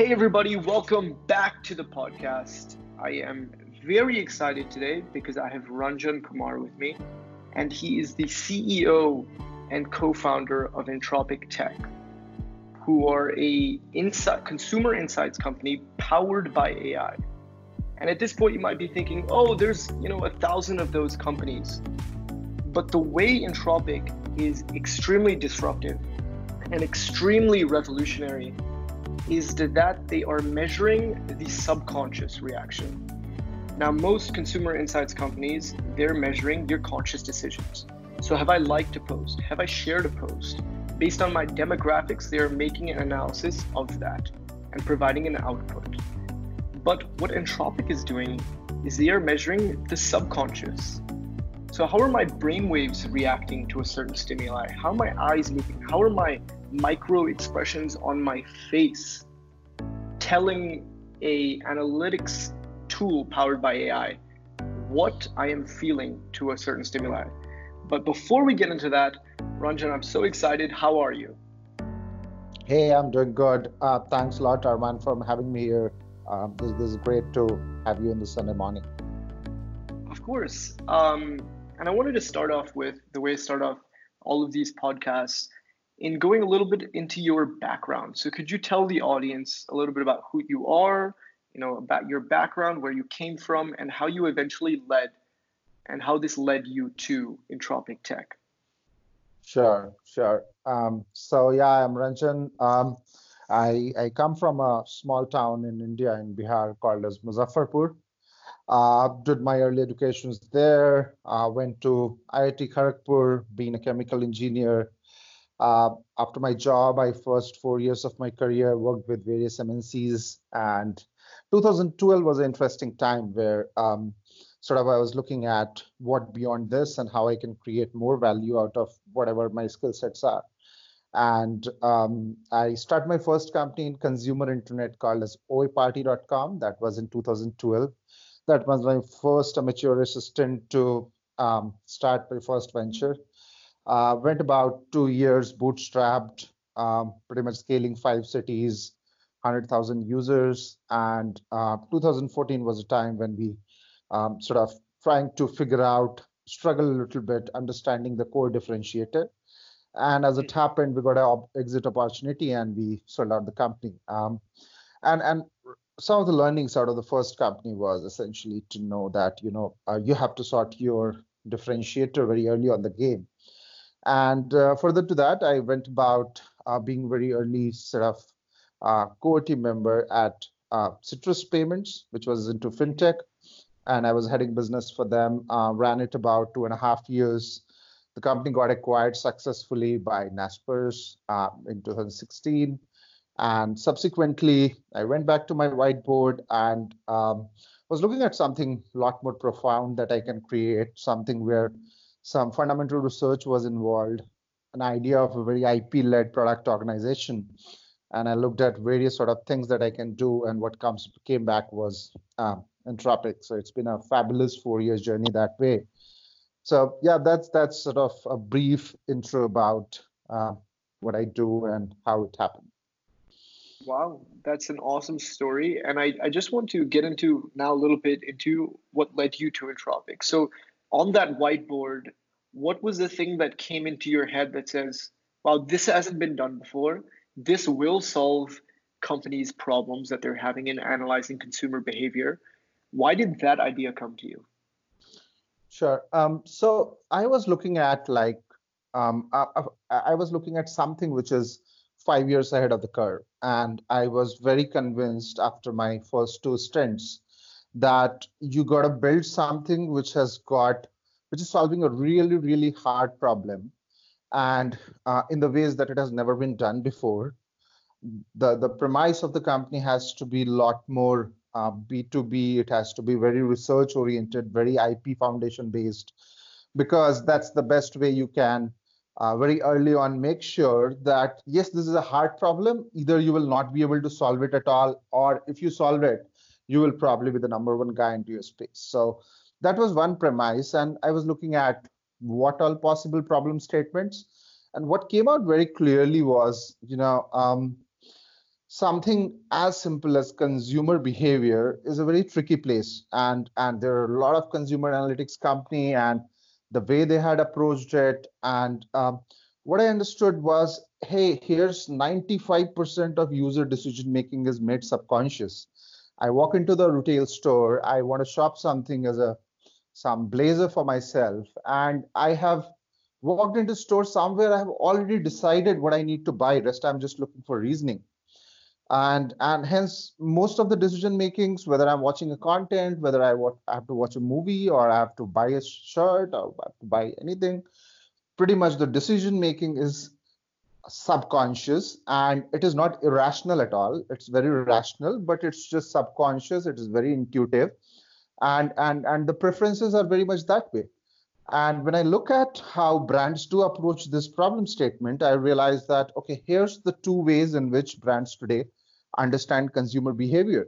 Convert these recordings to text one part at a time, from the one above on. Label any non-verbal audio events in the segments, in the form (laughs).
Hey, everybody, welcome back to the podcast. I am very excited today because I have Ranjan Kumar with me, and he is the CEO and co founder of Entropik Tech, who are a consumer insights company powered by AI. And at this point, you might be thinking, oh, there's you know a thousand of those companies. But the way Entropik is extremely disruptive and extremely revolutionary is that they are measuring the subconscious reaction. Now, most consumer insights companies, they're measuring your conscious decisions. So, have I liked a post? Have I shared a post? Based on my demographics, they are making an analysis of that and providing an output. But what Entropik is doing is they are measuring the subconscious. So, how are my brainwaves reacting to a certain stimuli? How are my eyes moving? How are my micro expressions on my face telling a analytics tool powered by AI what I am feeling to a certain stimuli. But before we get into that, Ranjan, I'm so excited. How are you? Hey, I'm doing good. Uh, thanks a lot, Arman, for having me here. Um, this, this, is great to have you in the Sunday morning. Of course. Um, and I wanted to start off with the way I start off all of these podcasts in going a little bit into your background. So could you tell the audience a little bit about who you are, you know, about your background, where you came from, and how you eventually led, and how this led you to Entropik Tech? Sure, sure. Um, so yeah, I'm Ranjan. Um, I I come from a small town in India in Bihar called as Muzaffarpur. Uh, did my early educations there. Uh, went to IIT Kharagpur, being a chemical engineer. Uh, after my job, I first four years of my career worked with various MNCs, and 2012 was an interesting time where um, sort of I was looking at what beyond this and how I can create more value out of whatever my skill sets are. And um, I started my first company in consumer internet called as oiparty.com. That was in 2012. That was my first amateur assistant to um, start my first venture. Uh, went about two years bootstrapped, um, pretty much scaling five cities, 100,000 users. And uh, 2014 was a time when we um, sort of trying to figure out, struggle a little bit, understanding the core differentiator. And as it happened, we got an exit opportunity and we sold out the company. Um, and and some of the learnings out of the first company was essentially to know that you know uh, you have to sort your differentiator very early on the game. And uh, further to that, I went about uh, being very early sort of uh, core team member at uh, Citrus Payments, which was into fintech, and I was heading business for them. Uh, ran it about two and a half years. The company got acquired successfully by Naspers in 2016, and subsequently I went back to my whiteboard and um, was looking at something a lot more profound that I can create, something where some fundamental research was involved, an idea of a very IP-led product organization and I looked at various sort of things that I can do, and what comes came back was um, Entropik. So it's been a fabulous four years journey that way. So yeah, that's that's sort of a brief intro about uh, what I do and how it happened. Wow, that's an awesome story, and I, I just want to get into now a little bit into what led you to Entropik. So on that whiteboard, what was the thing that came into your head that says, "Wow, this hasn't been done before." this will solve companies' problems that they're having in analyzing consumer behavior. Why did that idea come to you? Sure. Um, so I was looking at like um, I, I, was looking at something which is five years ahead of the curve, and I was very convinced after my first two stints that you got to build something which has got which is solving a really really hard problem and uh, in the ways that it has never been done before. The, the premise of the company has to be a lot more uh, B2B. It has to be very research oriented, very IP foundation based, because that's the best way you can uh, very early on make sure that yes, this is a hard problem. Either you will not be able to solve it at all, or if you solve it, you will probably be the number one guy into your space. So that was one premise. And I was looking at what all possible problem statements. And what came out very clearly was, you know, um, something as simple as consumer behavior is a very tricky place and and there are a lot of consumer analytics company and the way they had approached it. And um, what i understood was hey here's 95% of user decision making is made subconscious. I walk into the retail store i want to shop something as a some blazer for myself and i have walked into store somewhere i have already decided what i need to buy. Rest i'm just looking for reasoning and and hence most of the decision makings whether i'm watching a content whether I, want, I have to watch a movie or i have to buy a shirt or buy anything pretty much the decision making is subconscious and it is not irrational at all. It's very rational but it's just subconscious. It is very intuitive. And and and the preferences are very much that way. And when i look at how brands do approach this problem statement i realize that okay here's the two ways in which brands today understand consumer behavior.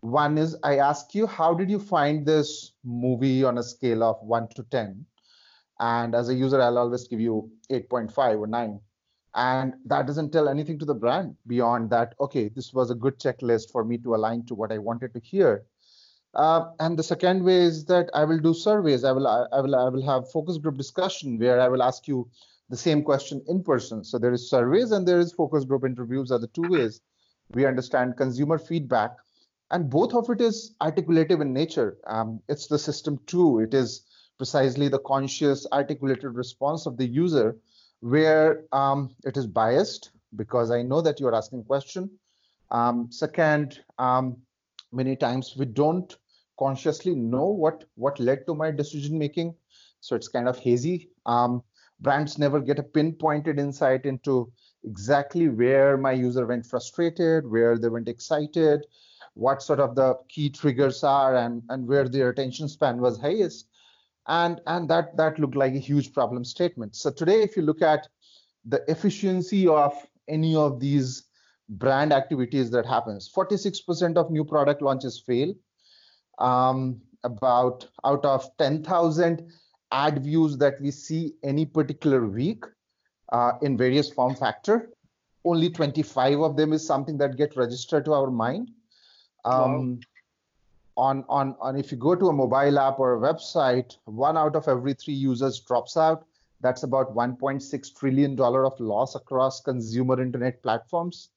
One is I ask you, how did you find this movie on a scale of 1 to 10? And as a user, I'll always give you 8.5 or 9. And that doesn't tell anything to the brand beyond that, okay, this was a good checklist for me to align to what I wanted to hear. Uh, and the second way is that I will do surveys. I will, I will, I will have focus group discussion where I will ask you the same question in person. So there is surveys and there is focus group interviews are the two ways we understand consumer feedback and both of it is articulative in nature. Um, it's the system too. It is precisely the conscious articulated response of the user where um, it is biased because i know that you're asking question. Um, second um, many times we don't consciously know what what led to my decision making. So it's kind of hazy. Um, brands never get a pinpointed insight into exactly where my user went frustrated, where they went excited, what sort of the key triggers are, and, and where their attention span was highest. And, and that, that looked like a huge problem statement. So today, if you look at the efficiency of any of these brand activities that happens, 46% of new product launches fail. Um, about out of 10,000 ad views that we see any particular week, uh, in various form factor. Only 25 of them is something that get registered to our mind. Um, wow. On, on, on if you go to a mobile app or a website, one out of every three users drops out. That's about 1.6 trillion dollar of loss across consumer internet platforms.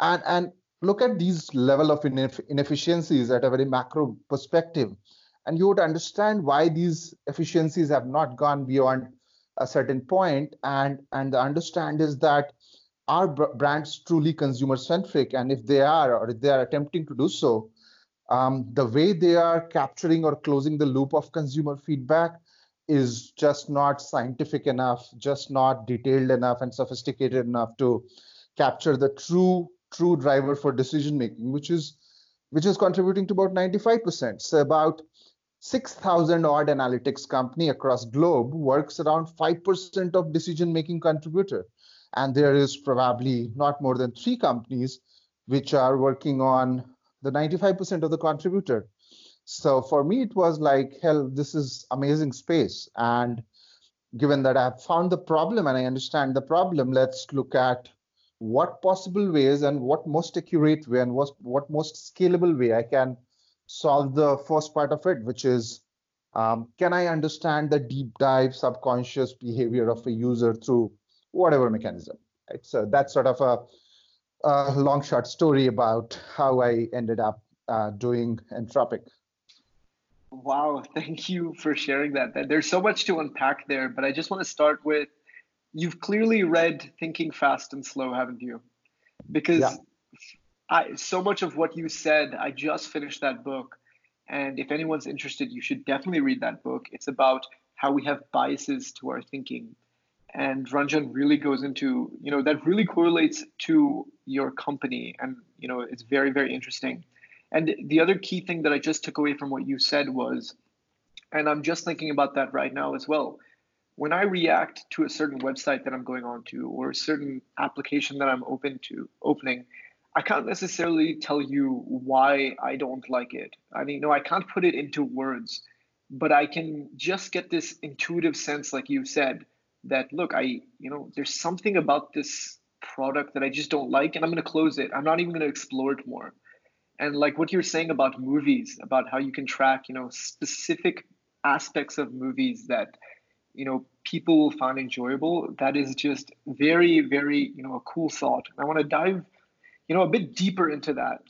And and look at these level of ineff- inefficiencies at a very macro perspective, and you would understand why these efficiencies have not gone beyond a certain point and and the understand is that are brands truly consumer centric and if they are or if they are attempting to do so um, the way they are capturing or closing the loop of consumer feedback is just not scientific enough just not detailed enough and sophisticated enough to capture the true true driver for decision making which is which is contributing to about 95% so about 6,000 odd analytics company across globe works around 5% of decision making contributor. And there is probably not more than three companies which are working on the 95% of the contributor. So for me, it was like, hell, this is amazing space. And given that I've found the problem and I understand the problem, let's look at what possible ways and what most accurate way and what, what most scalable way I can solve the first part of it, which is um, can I understand the deep dive subconscious behavior of a user through whatever mechanism? Right? So that's sort of a, a long short story about how I ended up uh, doing Entropik. Wow, (laughs) thank you for sharing that. There's so much to unpack there, but I just want to start with you've clearly read Thinking Fast and Slow, haven't you? Because yeah. I, so much of what you said, I just finished that book. And if anyone's interested, you should definitely read that book. It's about how we have biases to our thinking. And Ranjan really goes into, you know, that really correlates to your company. And, you know, it's very, very interesting. And the other key thing that I just took away from what you said was, and I'm just thinking about that right now as well. When I react to a certain website that I'm going on to or a certain application that I'm open to opening, I can't necessarily tell you why I don't like it. I mean, no, I can't put it into words, but I can just get this intuitive sense, like you said, that look, I, you know, there's something about this product that I just don't like, and I'm going to close it. I'm not even going to explore it more. And like what you're saying about movies, about how you can track, you know, specific aspects of movies that, you know, people will find enjoyable. That is just very, very, you know, a cool thought. I want to dive, you know, a bit deeper into that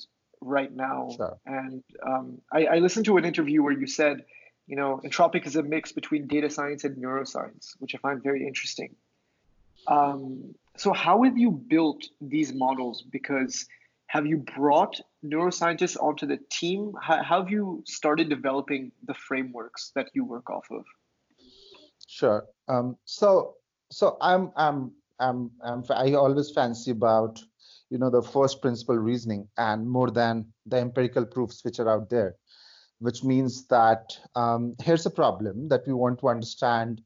right now. Sure. And um, I, I listened to an interview where you said, you know, Entropik is a mix between data science and neuroscience, which I find very interesting. Um, so how have you built these models? Because have you brought neuroscientists onto the team? How, how have you started developing the frameworks that you work off of? Sure. Um, so so I'm I'm I'm, I'm I always fancy about you know the first principle reasoning and more than the empirical proofs which are out there, which means that um, here's a problem that we want to understand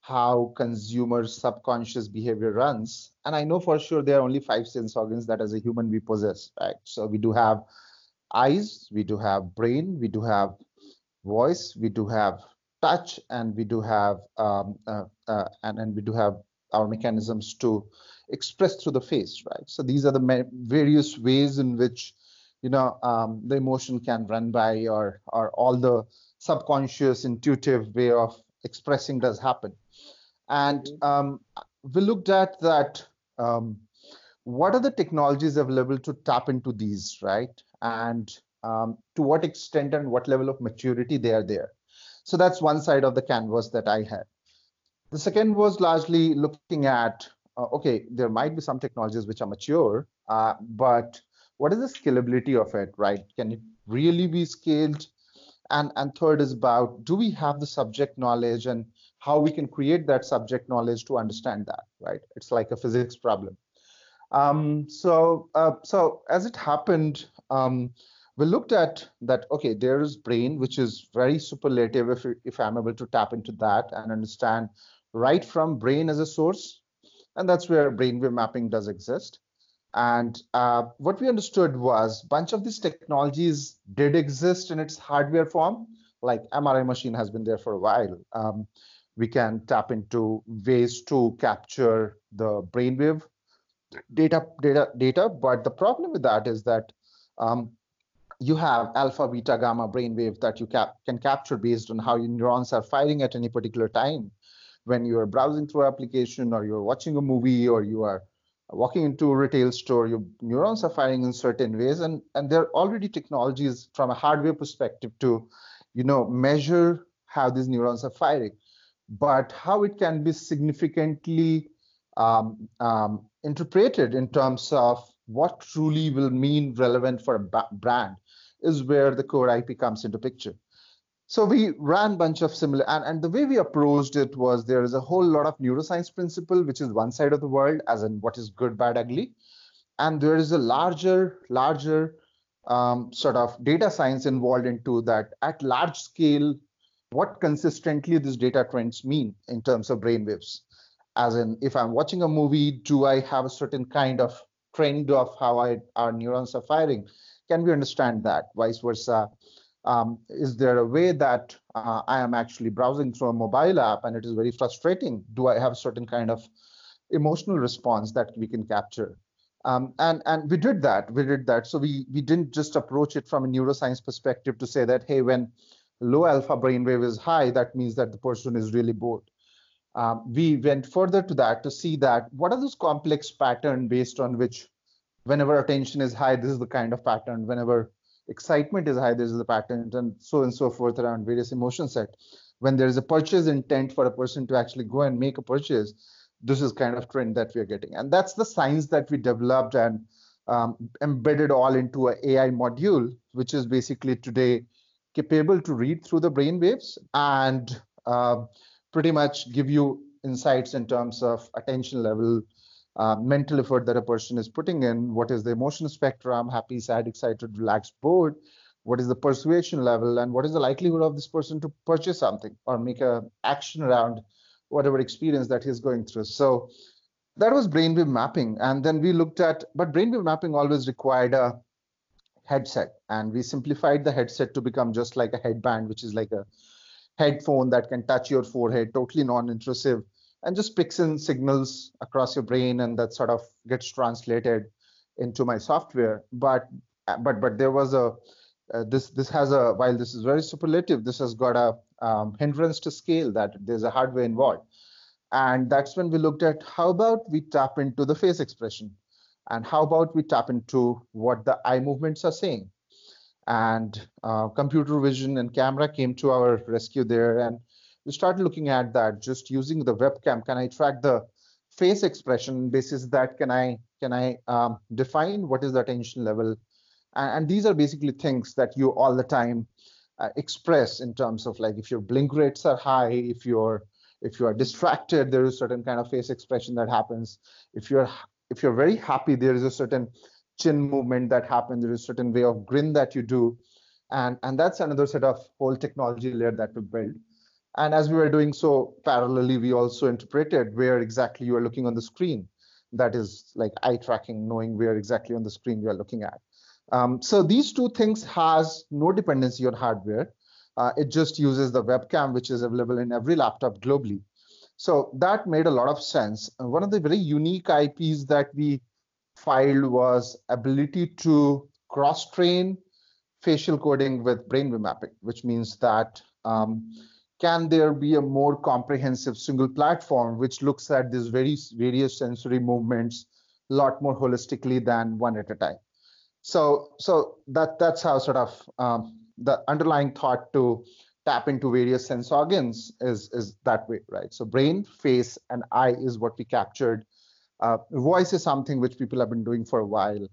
how consumer subconscious behavior runs. And I know for sure there are only five sense organs that as a human we possess, right? So we do have eyes, we do have brain, we do have voice, we do have touch, and we do have um, uh, uh, and, and we do have our mechanisms to express through the face, right? So these are the various ways in which you know um, the emotion can run by or or all the subconscious intuitive way of expressing does happen and mm-hmm. um, we looked at that. Um, what are the technologies available to tap into these, right? And um, to what extent and what level of maturity they are there. So that's one side of the canvas that I had. The second was largely looking at okay, there might be some technologies which are mature, uh, but what is the scalability of it, right? Can it really be scaled? And and third is about do we have the subject knowledge and how we can create that subject knowledge to understand that, right? It's like a physics problem. Um, so, uh, so as it happened, um, we looked at that. Okay, there is brain, which is very superlative. If if I'm able to tap into that and understand right from brain as a source, and that's where brainwave mapping does exist. And uh, what we understood was a bunch of these technologies did exist in its hardware form, like MRI machine has been there for a while. Um, we can tap into ways to capture the brainwave data data data but the problem with that is that um, you have alpha beta gamma brainwave that you cap- can capture based on how your neurons are firing at any particular time when you are browsing through an application or you're watching a movie or you are walking into a retail store your neurons are firing in certain ways and and there are already technologies from a hardware perspective to you know measure how these neurons are firing but how it can be significantly um, um, interpreted in terms of what truly will mean relevant for a brand is where the core IP comes into picture. So we ran a bunch of similar, and, and the way we approached it was there is a whole lot of neuroscience principle, which is one side of the world, as in what is good, bad, ugly, and there is a larger, larger um, sort of data science involved into that at large scale what consistently these data trends mean in terms of brainwaves. As in, if I'm watching a movie, do I have a certain kind of trend of how I, our neurons are firing? Can we understand that? Vice versa. Um, is there a way that uh, I am actually browsing through a mobile app and it is very frustrating? Do I have a certain kind of emotional response that we can capture? Um, and and we did that. We did that. So we we didn't just approach it from a neuroscience perspective to say that hey, when low alpha brainwave is high, that means that the person is really bored. Um, we went further to that to see that what are those complex pattern based on which whenever attention is high, this is the kind of pattern. Whenever excitement is high, this is the pattern, and so and so forth around various emotion set. When there is a purchase intent for a person to actually go and make a purchase, this is kind of trend that we are getting. And that's the science that we developed and um, embedded all into an AI module, which is basically today capable to read through the brain waves and uh, pretty much give you insights in terms of attention level, uh, mental effort that a person is putting in, what is the emotion spectrum, happy, sad, excited, relaxed, bored, what is the persuasion level, and what is the likelihood of this person to purchase something or make a action around whatever experience that he's going through. So that was brainwave mapping. And then we looked at, but brainwave mapping always required a headset and we simplified the headset to become just like a headband which is like a headphone that can touch your forehead totally non-intrusive and just picks in signals across your brain and that sort of gets translated into my software. But but but there was a uh, this this has a while this is very superlative this has got a um, hindrance to scale that there's a hardware involved. And that's when we looked at how about we tap into the face expression? And how about we tap into what the eye movements are saying? And uh, computer vision and camera came to our rescue there and we started looking at that just using the webcam can i track the face expression basis that can i can i um, define what is the attention level and, and, these are basically things that you all the time uh, express in terms of like if your blink rates are high if you're if you are distracted there is a certain kind of face expression that happens if you're if you're very happy there is a certain chin movement that happens. There is a certain way of grin that you do. And, and that's another set of whole technology layer that we built. And as we were doing so parallelly, we also interpreted where exactly you are looking on the screen. That is like eye tracking, knowing where exactly on the screen you are looking at. Um, so these two things has no dependency on hardware. Uh, it just uses the webcam, which is available in every laptop globally. So that made a lot of sense. One of the very unique IPs that we filed was ability to cross-train facial coding with brainwave mapping, which means that um, can there be a more comprehensive single platform which looks at these very various sensory movements a lot more holistically than one at a time. So, so that that's how sort of um, the underlying thought to tap into various sense organs is is that way, right? So brain, face, and eye is what we captured uh, voice is something which people have been doing for a while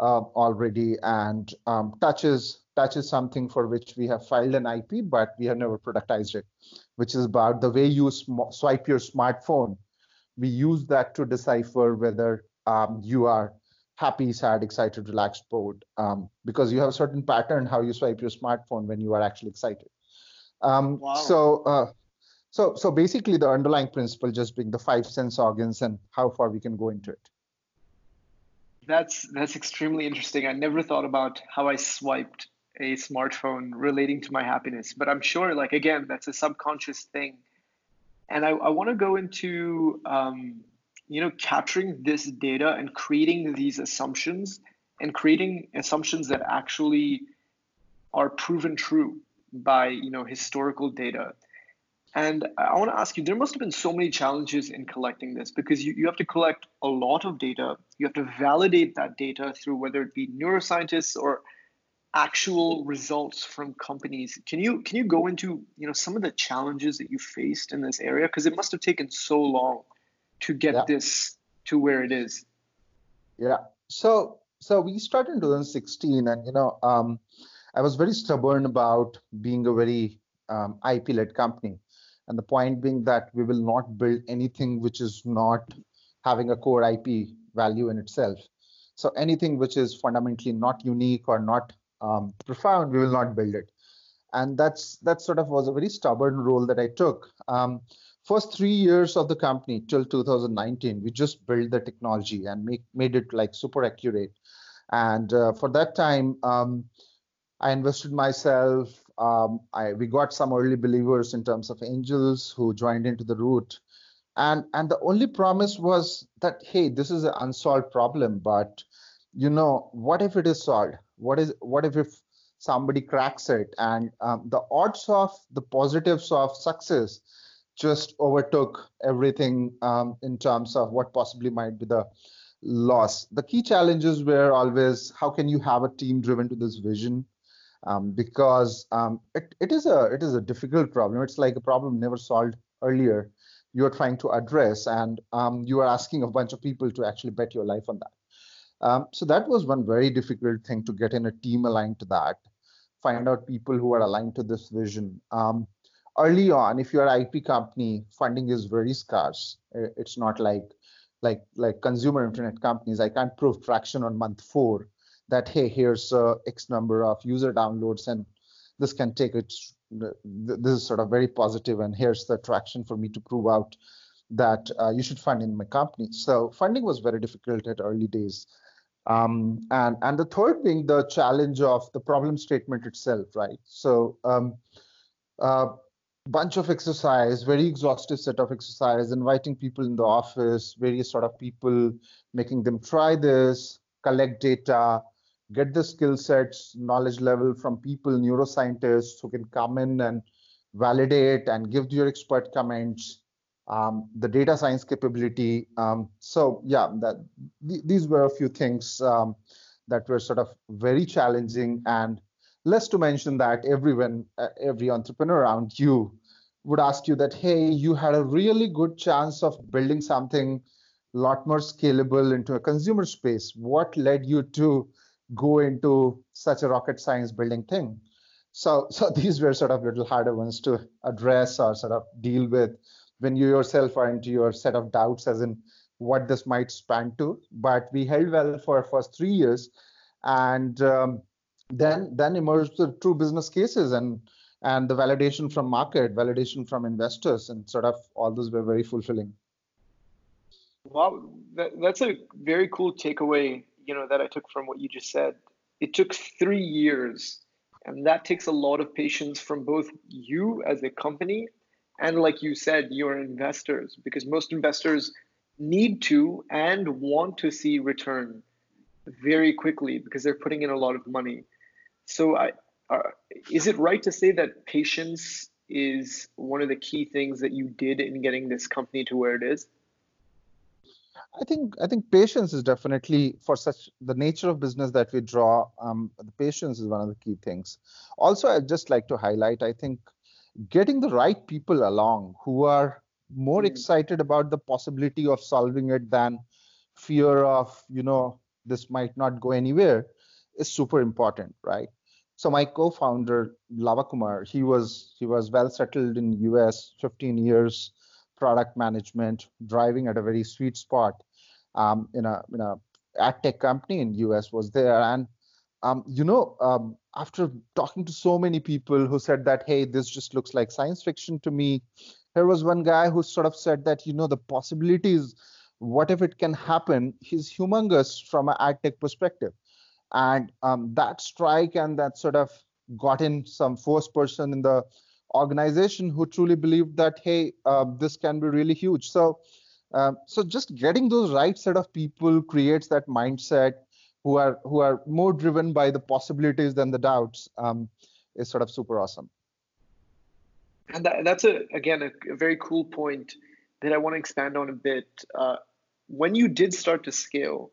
uh, already, and um, touch is touch is something for which we have filed an IP, but we have never productized it, which is about the way you sm- swipe your smartphone. We use that to decipher whether um, you are happy, sad, excited, relaxed, bored, um, because you have a certain pattern how you swipe your smartphone when you are actually excited. Um, wow. So uh, so, so basically, the underlying principle just being the five sense organs and how far we can go into it. That's that's extremely interesting. I never thought about how I swiped a smartphone relating to my happiness, but I'm sure, like again, that's a subconscious thing. And I, I want to go into, um, you know, capturing this data and creating these assumptions and creating assumptions that actually are proven true by you know historical data and I want to ask you, there must have been so many challenges in collecting this because you, you have to collect a lot of data. You have to validate that data through whether it be neuroscientists or actual results from companies. Can you can you go into you know some of the challenges that you faced in this area? Because it must have taken so long to get yeah. this to where it is. Yeah. So so we started in 2016 and you know um, I was very stubborn about being a very um, IP-led company. And the point being that we will not build anything which is not having a core IP value in itself. So anything which is fundamentally not unique or not um, profound, we will not build it. And that's that sort of was a very stubborn role that I took. Um, first three years of the company till 2019, we just built the technology and make, made it like super accurate. And uh, for that time, um, I invested myself um, I, we got some early believers in terms of angels who joined into the root. And, and the only promise was that, hey, this is an unsolved problem, but you know, what if it is solved? What is what if, if somebody cracks it? And um, the odds of the positives of success just overtook everything um, in terms of what possibly might be the loss. The key challenges were always how can you have a team driven to this vision? um, because um, it, it is a it is a difficult problem. It's like a problem never solved earlier. You are trying to address, and um, you are asking a bunch of people to actually bet your life on that. Um, so that was one very difficult thing to get in a team aligned to that. Find out people who are aligned to this vision. Um, early on, if you're an IP company, funding is very scarce. It's not like like like consumer internet companies. I can't prove traction on month four that hey here's uh, x number of user downloads and this can take it this is sort of very positive and here's the traction for me to prove out that uh, you should fund in my company so funding was very difficult at early days um, and and the third being the challenge of the problem statement itself right? So um, uh, bunch of exercise, very exhaustive set of exercise, inviting people in the office, various sort of people, making them try this, collect data, get the skill sets, knowledge level from people, neuroscientists who can come in and validate and give your expert comments, um, the data science capability. Um, so yeah, that th- these were a few things um, that were sort of very challenging and less to mention that everyone, uh, every entrepreneur around you would ask you that, hey, you had a really good chance of building something a lot more scalable into a consumer space. What led you to go into such a rocket science building thing? So, (laughs) so these were sort of little harder ones to address or sort of deal with when you yourself are into your set of doubts as in what this might span to. But we held well for first three years, and um, then then emerged the true business cases and and the validation from market, validation from investors, and sort of all those were very fulfilling. Wow, that, that's a very cool takeaway. You know that I took from what you just said. It took three years, and that takes a lot of patience from both you as a company and, like you said, your investors, because most investors need to and want to see return very quickly because they're putting in a lot of money. So, I, uh, is it right to say that patience is one of the key things that you did in getting this company to where it is? I think I think patience is definitely for such the nature of business that we draw. Um, the patience is one of the key things. Also, I'd just like to highlight. I think getting the right people along who are more mm. excited about the possibility of solving it than fear of you know this might not go anywhere is super important, right? So my co-founder Lava Kumar, he was he was well settled in US, 15 years product management, driving at a very sweet spot um, in a in a ad tech company in US was there. And um, you know, um, after talking to so many people who said that, hey, this just looks like science fiction to me, there was one guy who sort of said that, you know, the possibilities, what if it can happen, is humongous from an ad tech perspective. And um, that strike and that sort of got in some first person in the organization who truly believed that hey uh, this can be really huge so uh, so just getting those right set of people creates that mindset who are who are more driven by the possibilities than the doubts um, is sort of super awesome. And that, that's a again a, a, very cool point that i want to expand on a bit. Uh, when you did start to scale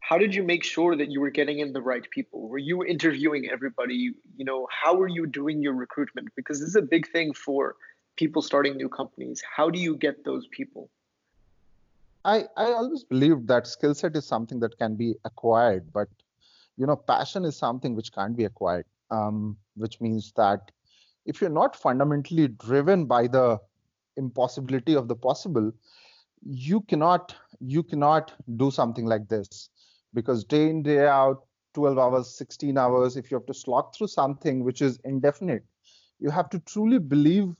how did you make sure that you were getting in the right people? Were you interviewing everybody? You know how were you doing your recruitment? Because this is a big thing for people starting new companies. How do you get those people i i always believe that skill set is something that can be acquired but you know passion is something which can't be acquired. Um, which means that if you're not fundamentally driven by the impossibility of the possible you cannot you cannot do something like this. Because day in day out 12 hours 16 hours if you have to slog through something which is indefinite you have to truly believe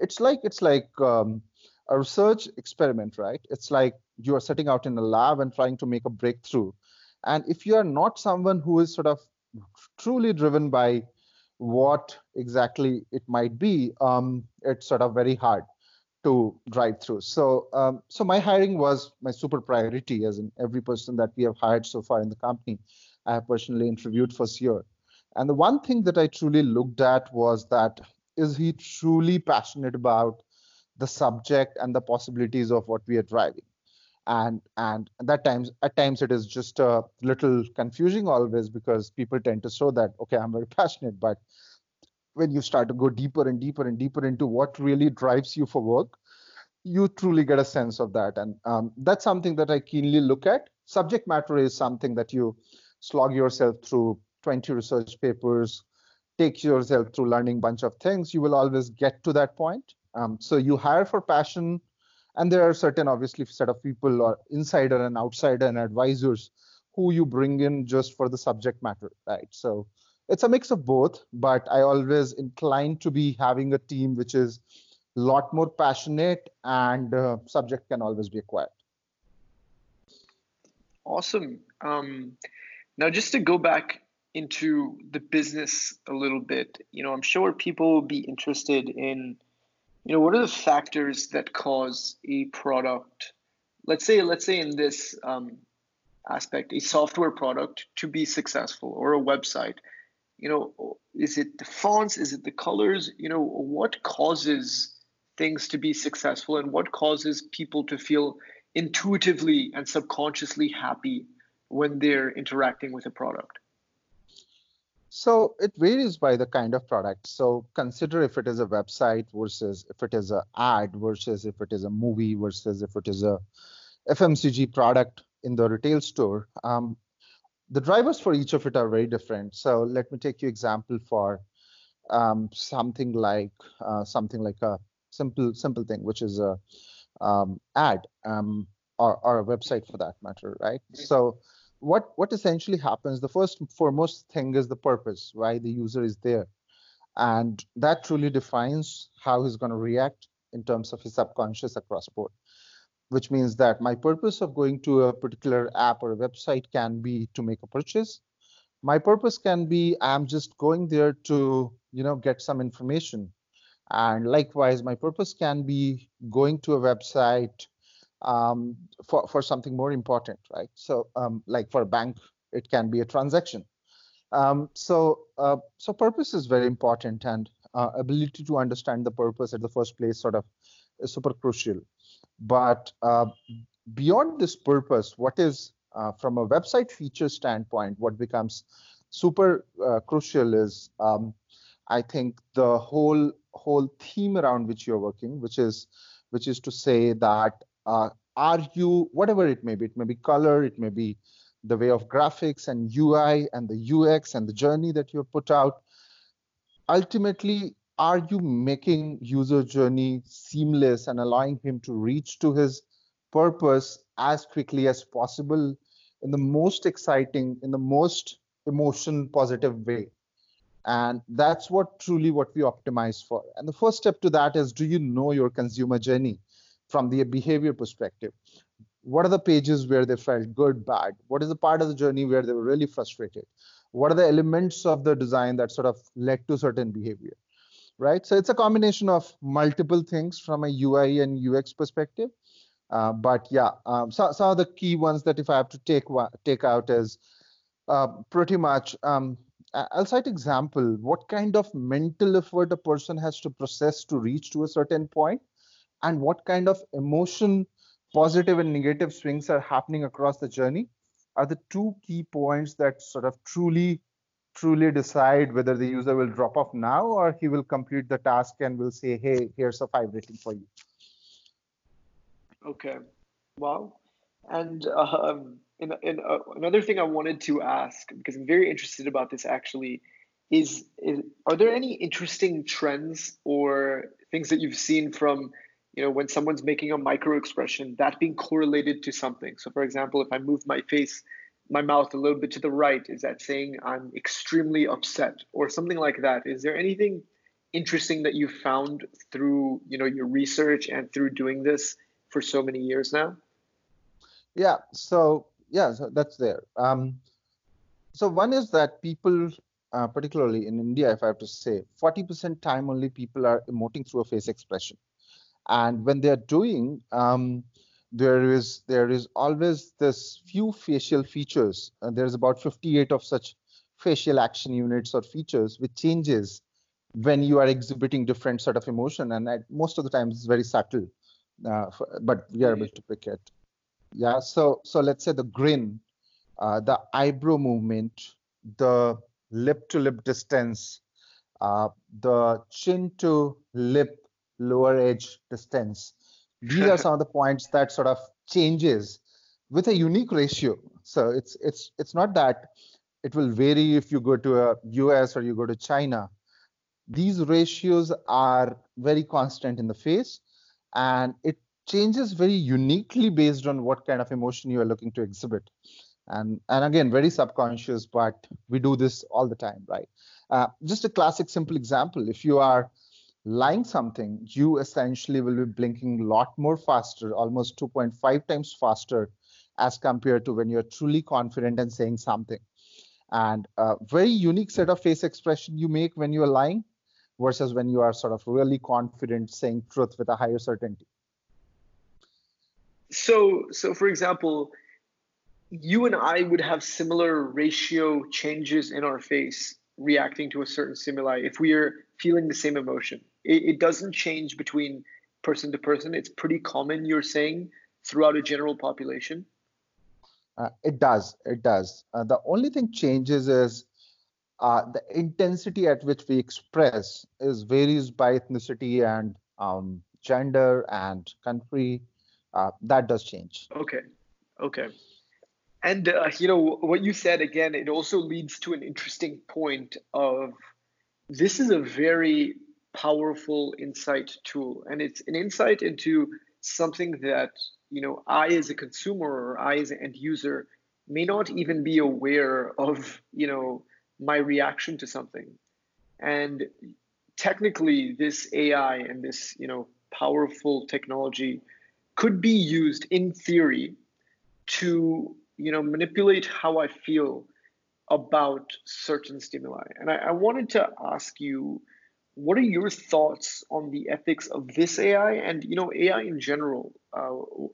it's like it's like um, a research experiment right it's like you are setting out in a lab and trying to make a breakthrough and if you are not someone who is sort of truly driven by what exactly it might be um, it's sort of very hard to drive through. So, um, so my hiring was my super priority, as in every person that we have hired so far in the company, I have personally interviewed for sure. And the one thing that I truly looked at was that is he truly passionate about the subject and the possibilities of what we are driving? And and that times at times it is just a little confusing always because people tend to show that okay I'm very (laughs) passionate, but when you start to go deeper and deeper and deeper into what really drives you for work, you truly get a sense of that. And um, that's something that I keenly look at. Subject matter is something that you slog yourself through 20 research papers, take yourself through learning bunch of things. You will always get to that point. Um, so you hire for passion, and there are certain obviously set of people or insider and outsider and advisors who you bring in just for the subject matter, right? So it's a mix of both, but I always incline to be having a team which is a lot more passionate and uh, subject can always be acquired. Awesome. Um, now, just to go back into the business a little bit, you know, I'm sure people will be interested in you know, what are the factors that cause a product, let's say, let's say in this um, aspect, a software product to be successful or a website? You know, is it the fonts? Is it the colors? You know, what causes things to be successful and what causes people to feel intuitively and subconsciously happy when they're interacting with a product? So it varies by the kind of product. So consider if it is a website versus if it is an ad versus if it is a movie versus if it is a FMCG product in the retail store. Um, the drivers for each of it are very different. So let me take you example for um, something like uh, something like a simple simple thing, which is a um, ad um, or, or a website for that matter, right? So what what essentially happens the first foremost thing is the purpose why the user is there. And that truly defines how he's going to react in terms of his subconscious across board which means that my purpose of going to a particular app or a website can be to make a purchase. My purpose can be i'm just going there to you know get some information. And likewise my purpose can be going to a website um, for, for something more important, right? So um, like for a bank, it can be a transaction. Um, so, uh, so purpose is very important and uh, ability to understand the purpose at the first place sort of is super crucial. But uh, beyond this purpose, what is uh, from a website feature standpoint, what becomes super uh, crucial is um, I think the whole whole theme around which you're working, which is which is to say that uh, are you whatever it may be. It may be color it may be the way of graphics and ui and the ux and the journey that you have put out. Ultimately are you making user journey seamless and allowing him to reach to his purpose as quickly as possible in the most exciting in the most emotion positive way? And that's what truly what we optimize for. And the first step to that is do you know your consumer journey from the behavior perspective. What are the pages where they felt good, bad? What is the part of the journey where they were really frustrated? What are the elements of the design that sort of led to certain behavior? Right. So it's a combination of multiple things from a UI and UX perspective. Uh, but yeah, um, so, some of the key ones that if I have to take take out is uh, pretty much um, I'll cite example. What kind of mental effort a person has to process to reach to a certain point, and what kind of emotion, positive and negative swings are happening across the journey are the two key points that sort of truly truly decide whether the user will drop off now or he will complete the task and will say, hey, here's a five rating for you. Okay. Wow. And um, in, in, uh, another thing I wanted to ask, because I'm very interested about this actually, is, is are there any interesting trends or things that you've seen from you know when someone's making a micro expression that being correlated to something. So for example if i move my face my mouth a little bit to the right is that saying i'm extremely upset or something like that? Is there anything interesting that you found through you know your research and through doing this for so many years now? Yeah so yeah so that's there. Um, so one is that people uh, particularly in india if i have to say 40% time only people are emoting through a face expression and when they're doing um, there is there is always this few facial features. And there's about 58 of such facial action units or features which changes when you are exhibiting different sort of emotion. And at, most of the times it's very subtle uh, but we are able to pick it. Yeah so so let's say the grin uh, the eyebrow movement the lip to lip distance uh, the chin to lip lower edge distance. These are some of the points that sort of changes with a unique ratio. So it's it's it's not that it will vary if you go to a US or you go to China. These ratios are very constant in the face and it changes very uniquely based on what kind of emotion you are looking to exhibit. And and again, very subconscious, but we do this all the time, right? Uh, just a classic simple example. If you are lying something, you essentially will be blinking a lot more faster, almost 2.5 times faster as compared to when you're truly confident and saying something. And a very unique set of face expression you make when you're lying versus when you are sort of really confident saying truth with a higher certainty so so for example you and i would have similar ratio changes in our face reacting to a certain stimuli if we are feeling the same emotion it, it doesn't change between person to person it's pretty common you're saying throughout a general population uh, it does it does uh, the only thing changes is uh, the intensity at which we express is varies by ethnicity and um, gender and country. Uh, that does change. Okay, okay. And uh, you know what you said again. It also leads to an interesting point of this is a very powerful insight tool, and it's an insight into something that you know I as a consumer or I as an end user may not even be aware of. You know my reaction to something. And technically, this AI and this, you know, powerful technology could be used in theory to, you know, manipulate how I feel about certain stimuli. And I, I wanted to ask you, what are your thoughts on the ethics of this AI and, you know, AI in general? Uh,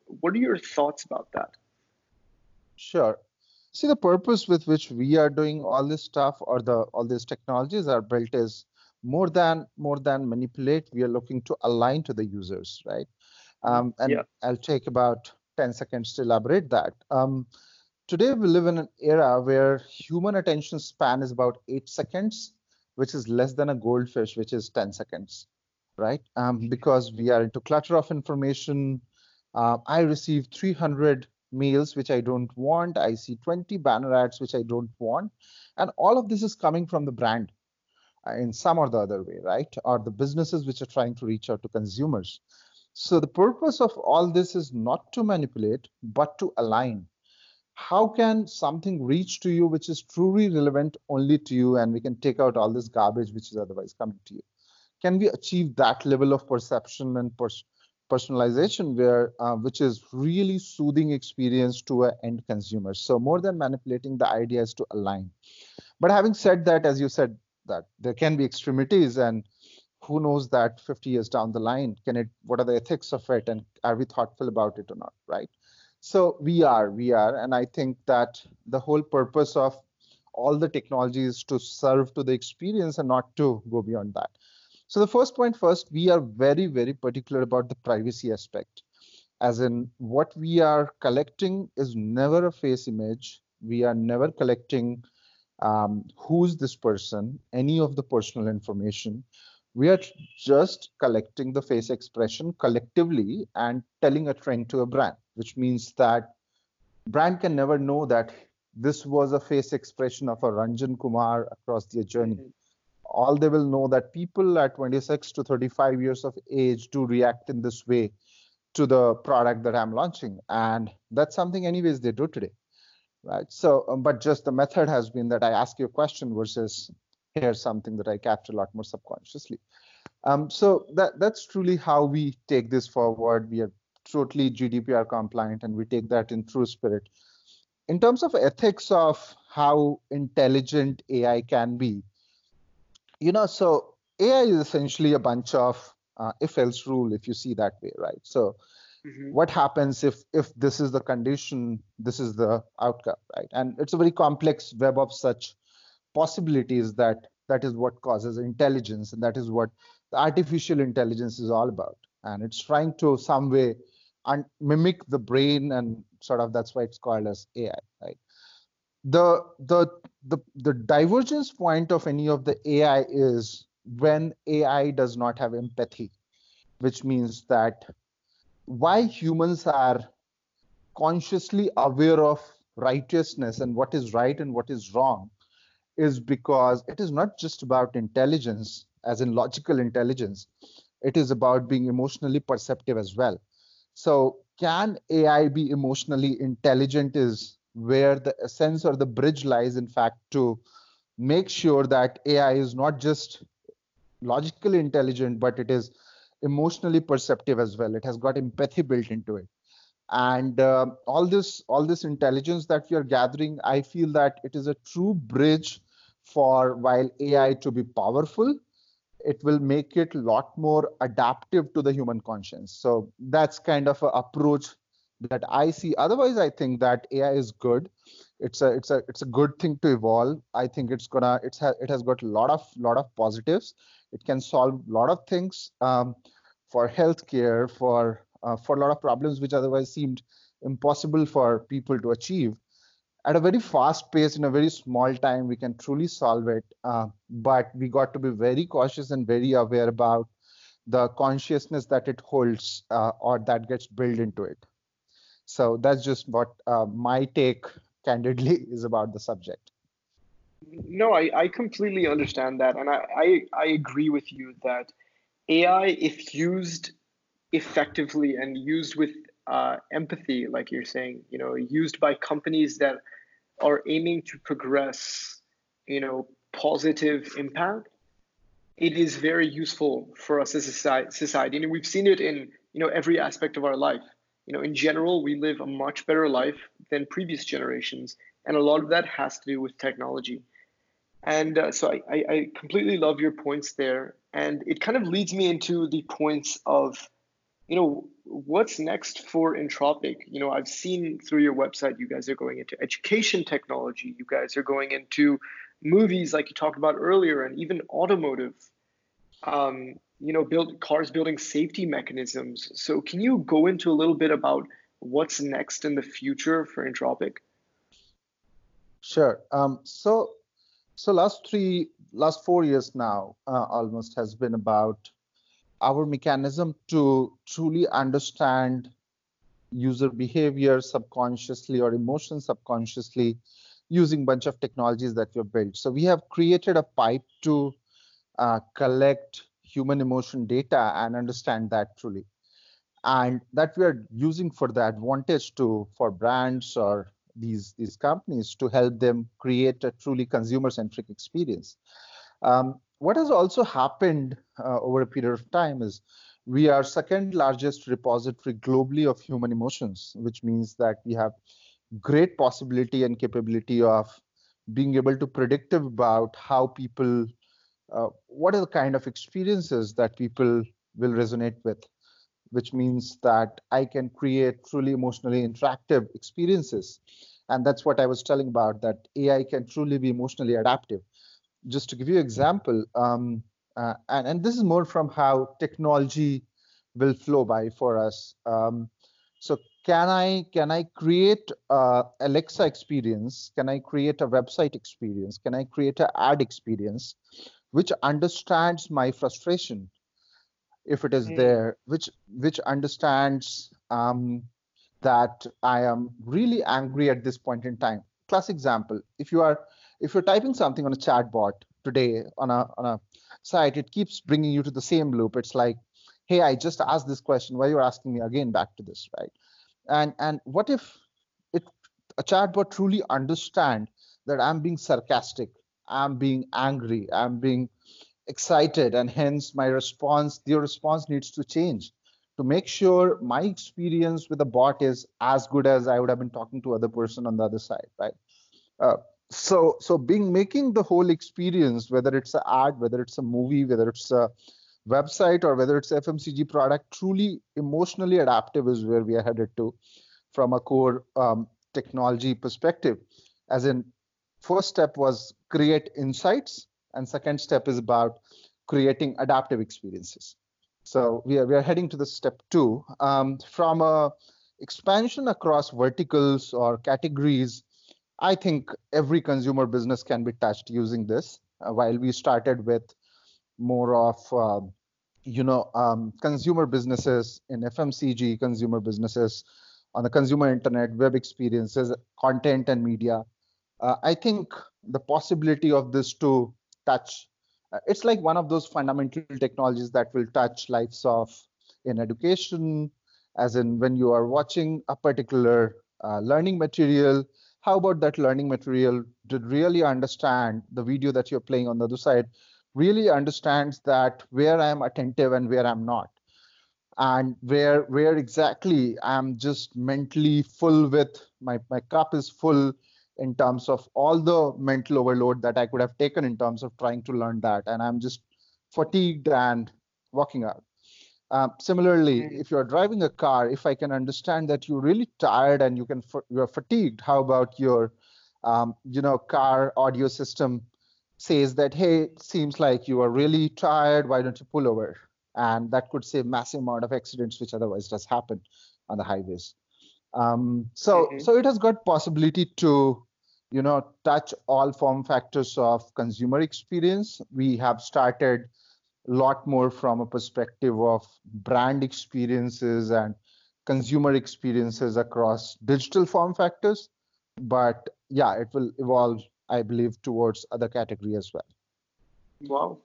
what are your thoughts about that? Sure see the purpose with which we are doing all this stuff or the all these technologies are built is more than more than manipulate we are looking to align to the users right um, and yeah. i'll take about 10 seconds to elaborate that um, today we live in an era where human attention span is about 8 seconds which is less than a goldfish which is 10 seconds right um, because we are into clutter of information uh, i receive 300 mails which I don't want. I see 20 banner ads which I don't want. And all of this is coming from the brand uh, in some or the other way, right? Or the businesses which are trying to reach out to consumers. So the purpose of all this is not to manipulate, but to align. How can something reach to you which is truly relevant only to you, and we can take out all this garbage which is otherwise coming to you? Can we achieve that level of perception and pers- personalization where uh, which is really soothing experience to an end consumer? So more than manipulating the idea is to align. But having said that as you said that there can be extremities and who knows that 50 years down the line can it what are the ethics of it and are we thoughtful about it or not right so we are we are and i think that the whole purpose of all the technology is to serve to the experience and not to go beyond that so the first point first, we are very, very particular about the privacy aspect. As in what we are collecting is never a face image. We are never collecting um, who's this person, any of the personal information. We are just collecting the face expression collectively and telling a trend to a brand, which means that brand can never know that this was a face expression of a Ranjan Kumar across their journey. All they will know that people at 26 to 35 years of age do react in this way to the product that i'm launching. And that's something anyways they do today right? So um, but just the method has been that i ask you a question versus here's something that i capture a lot more subconsciously um, so that that's truly how we take this forward we are totally gdpr compliant and we take that in true spirit in terms of ethics of how intelligent ai can be you know, so AI is essentially a bunch of uh, if-else rule, if you see that way, right? So, mm-hmm. what happens if if this is the condition, this is the outcome, right? And it's a very complex web of such possibilities that that is what causes intelligence, and that is what the artificial intelligence is all about. And it's trying to some way and mimic the brain, and sort of that's why it's called as AI, right? the the the the divergence point of any of the AI is when AI does not have empathy, which means that why humans are consciously aware of righteousness and what is right and what is wrong is because it is not just about intelligence as in logical intelligence it is about being emotionally perceptive as well so can ai be emotionally intelligent is where the essence or the bridge lies, in fact, to make sure that AI is not just logically intelligent, but it is emotionally perceptive as well. It has got empathy built into it. And uh, all this, all this intelligence that we are gathering, I feel that it is a true bridge for while AI to be powerful, it will make it a lot more adaptive to the human conscience. So that's kind of an approach that I see. Otherwise, I think that AI is good. It's a it's a it's a good thing to evolve. I think it's gonna it's ha, it has got a lot of lot of positives. It can solve a lot of things um, for healthcare, for uh, for a lot of problems which otherwise seemed impossible for people to achieve. At a very fast pace in a very small time we can truly solve it uh, but we got to be very cautious and very aware about the consciousness that it holds uh, or that gets built into it. So that's just what uh, my take candidly (laughs) is about the subject. No I, I completely understand that and I, I, I agree with you that ai if used effectively and used with uh, empathy, like you're saying, you know, used by companies that are aiming to progress, you know, positive impact, it is very useful for us as a society. And we've seen it in, you know, every aspect of our life. You know, in general, we live a much better life than previous generations. And a lot of that has to do with technology. And uh, so I, I completely love your points there. And it kind of leads me into the points of you know, what's next for Entropik? You know, I've seen through your website, you guys are going into education technology, you guys are going into movies like you talked about earlier, and even automotive. Um, you know, build cars building safety mechanisms. So, can you go into a little bit about what's next in the future for Entropik? Sure. Um, so, so last three, last four years now, uh, almost has been about our mechanism to truly understand user behavior subconsciously or emotion subconsciously using bunch of technologies that we've built. So we have created a pipe to uh, collect human emotion data and understand that truly. And that we are using for the advantage to for brands or these these companies to help them create a truly consumer-centric experience. Um, what has also happened uh, over a period of time is we are second largest repository globally of human emotions, which means that we have great possibility and capability of being able to predict about how people, uh, what are the kind of experiences that people will resonate with, which means that I can create truly emotionally interactive experiences. And that's what I was telling about that AI can truly be emotionally adaptive just to give you an example, um, uh, and, and this is more from how technology will flow by for us. Um, so can I can I create a Alexa experience? Can I create a website experience? Can I create an ad experience, which understands my frustration, if it is mm. there, which which understands um, that I am really angry at this point in time. Class example: if you are if you're typing something on a chatbot today on a on a site, it keeps bringing you to the same loop. It's like, hey, I just asked this question. Why you're asking me again back to this, right? And and what if it a chatbot truly understand that I'm being sarcastic, I'm being angry, I'm being excited, and hence my response, your response needs to change to make sure my experience with the bot is as good as I would have been talking to other person on the other side, right? Uh, so so being making the whole experience whether it's an ad whether it's a movie whether it's a website or whether it's fmcg product truly emotionally adaptive is where we are headed to from a core um, technology perspective. As in first step was create insights and second step is about creating adaptive experiences. So we are, we are heading to the step two. Um, from a expansion across verticals or categories I think every consumer business can be touched using this. Uh, while we started with more of uh, you know um, consumer businesses in FMCG, consumer businesses on the consumer internet, web experiences, content and media. Uh, I think the possibility of this to touch uh, it's like one of those fundamental technologies that will touch lives of in education, as in when you are watching a particular uh, learning material how about that learning material? To really understand the video that you're playing on the other side really understands that where i'm attentive and where i'm not. And where where exactly i'm just mentally full with my my cup is full in terms of all the mental overload that i could have taken in terms of trying to learn that. And i'm just fatigued and walking out. Uh, similarly, mm-hmm. if you're driving a car, if I can understand that you're really tired and you can you're fatigued, how about your um, you know car audio system says that hey, seems like you are really tired. Why don't you pull over? And that could save massive amount of accidents which otherwise does happen on the highways. Um, so mm-hmm. so it has got possibility to you know touch all form factors of consumer experience. We have started a lot more from a perspective of brand experiences and consumer experiences across digital form factors. But yeah, it will evolve, I believe, towards other category as well. Wow.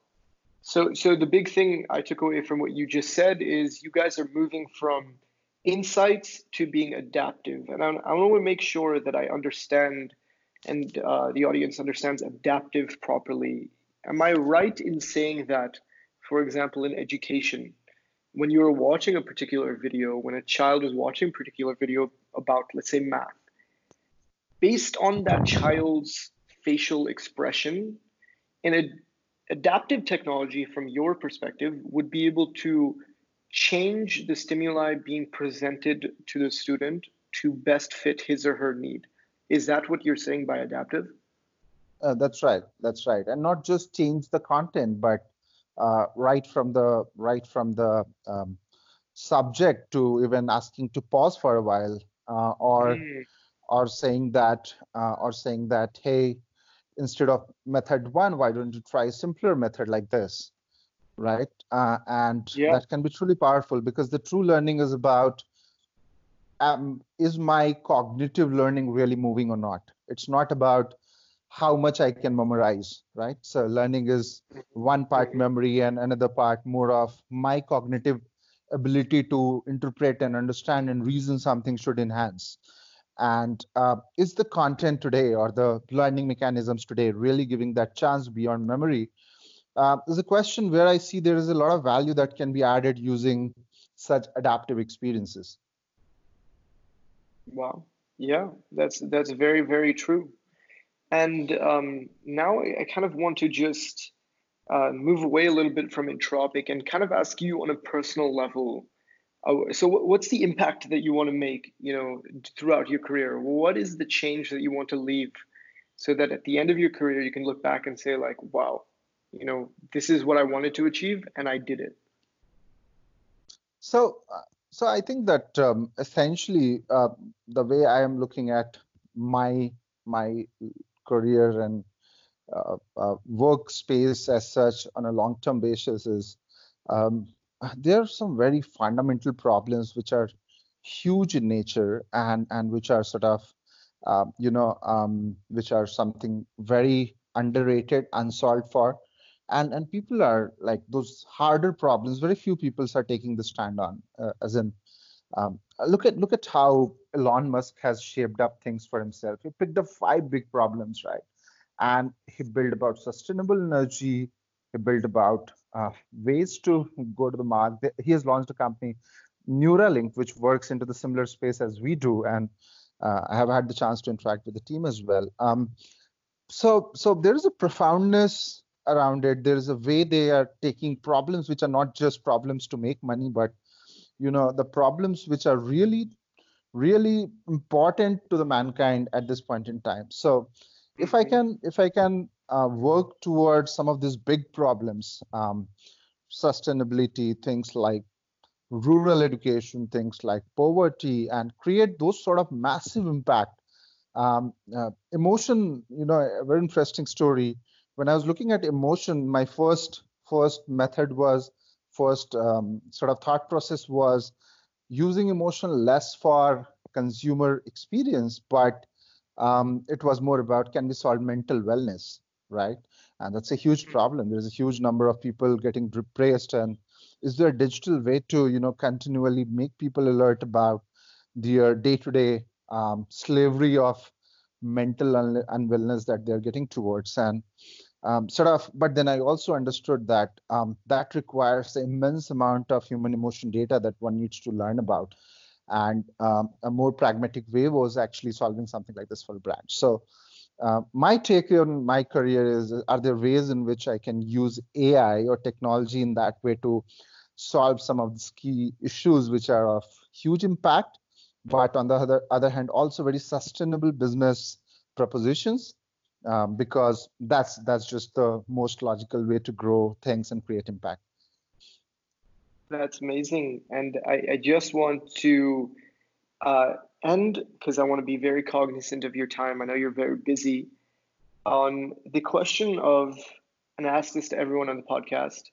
So, so the big thing I took away from what you just said is you guys are moving from insights to being adaptive, and I, I want to make sure that I understand and uh, the audience understands adaptive properly. Am I right in saying that for example, in education, when you are watching a particular video, when a child is watching a particular video about, let's say, math, based on that child's facial expression, an adaptive technology from your perspective would be able to change the stimuli being presented to the student to best fit his or her need. Is that what you're saying by adaptive? Uh, that's right. That's right. And not just change the content, but right from the right from the um, subject to even asking to pause for a while uh, or mm. or saying that uh, or saying that hey instead of method one why don't you try a simpler method like this right uh, and yeah. that can be truly powerful because the true learning is about um, is my cognitive learning really moving or not it's not about how much I can memorize, right? So learning is one part memory and another part more of my cognitive ability to interpret and understand and reason something should enhance. And uh, is the content today or the learning mechanisms today really giving that chance beyond memory? Uh, is a question where I see there is a lot of value that can be added using such adaptive experiences. Wow. Yeah, that's that's very very true. And um, now I kind of want to just uh, move away a little bit from Entropik and kind of ask you on a personal level. Uh, so, what's the impact that you want to make, you know, throughout your career? What is the change that you want to leave, so that at the end of your career you can look back and say, like, wow, you know, this is what I wanted to achieve, and I did it. So, uh, so I think that um, essentially uh, the way I am looking at my my career and uh, uh, workspace as such on a long-term basis is um, there are some very fundamental problems which are huge in nature and and which are sort of uh, you know um, which are something very underrated unsolved for. And and people are like those harder problems very few people are taking the stand on uh, as in um, look at look at how Elon Musk has shaped up things for himself. He picked up five big problems, right? And he built about sustainable energy. He built about uh, ways to go to the market. He has launched a company, Neuralink, which works into the similar space as we do, and uh, I have had the chance to interact with the team as well. Um, so, so there is a profoundness around it. There is a way they are taking problems which are not just problems to make money, but you know the problems which are really really important to the mankind at this point in time so if i mm-hmm. can if i can uh, work towards some of these big problems um, sustainability things like rural education things like poverty and create those sort of massive impact um, uh, emotion you know a very interesting story when i was looking at emotion my first first method was first um, sort of thought process was using emotion less for consumer experience, but um, it was more about can we solve mental wellness, right? And that's a huge hmm. problem. There's a huge number of people getting depressed, and is there a digital way to you know continually make people alert about their day-to-day um, slavery of mental un- unwellness that they're getting towards and um, sort of but then i also understood that um, that requires an immense amount of human emotion data that one needs to learn about. And um, a more pragmatic way was actually solving something like this for a brand so uh, my take on my career is are there ways in which I can use AI or technology in that way to solve some of these key issues which are of huge impact, but on the other, other hand, also very sustainable business propositions um, because that's that's just the most logical way to grow things and create impact. That's amazing, and I, I just want to uh, end because I want to be very cognizant of your time. I know you're very busy. On the question of, and I ask this to everyone on the podcast,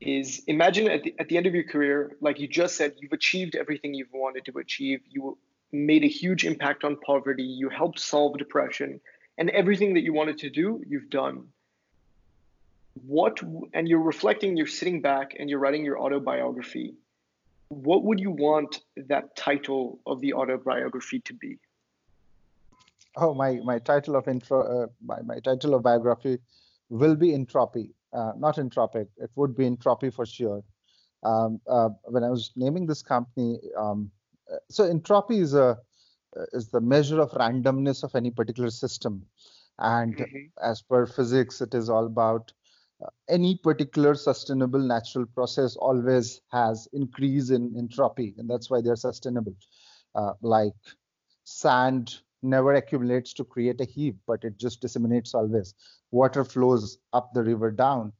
is imagine at the, at the end of your career, like you just said, you've achieved everything you've wanted to achieve. You made a huge impact on poverty. You helped solve depression, and everything that you wanted to do, you've done. What and you're reflecting you're sitting back and you're writing your autobiography. What would you want that title of the autobiography to be? Oh my my title of intro uh, my, my title of biography will be entropy. Uh, not Entropik it would be entropy for sure. Um, uh, when i was naming this company um, uh, so entropy is a is the measure of randomness of any particular system. And mm-hmm. as per physics it is all about uh, any particular sustainable natural process always has increase in entropy and that's why they're sustainable. Uh, like sand never accumulates to create a heap but it just disseminates always. Water flows up the river down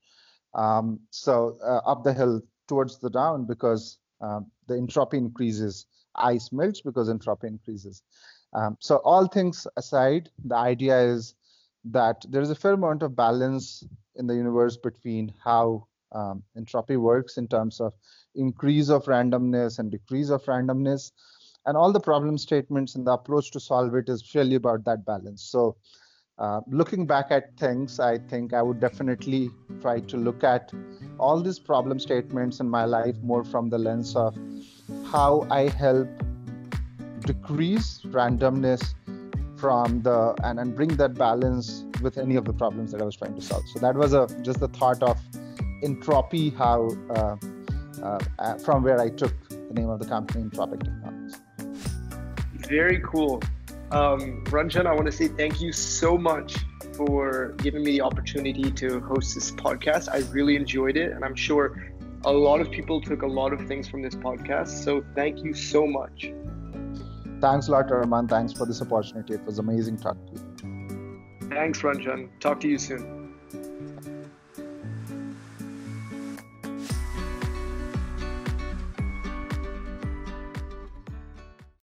um, so uh, up the hill towards the down because um, the entropy increases ice melts because entropy increases. Um, so all things aside the idea is that there is a fair amount of balance in the universe between how um, entropy works in terms of increase of randomness and decrease of randomness. And all the problem statements and the approach to solve it is really about that balance. So uh, looking back at things i think i would definitely try to look at all these problem statements in my life more from the lens of how i help decrease randomness from the and, and bring that balance with any of the problems that I was trying to solve. So that was a just the thought of entropy, how uh, uh, from where I took the name of the company, Entropik Technologies. Very cool. Um, Ranjan, I want to say thank you so much for giving me the opportunity to host this podcast. I really enjoyed it, and I'm sure a lot of people took a lot of things from this podcast. So thank you so much. Thanks a lot, Arman. Thanks for this opportunity. It was amazing talking to you. Thanks, Ranjan. Talk to you soon.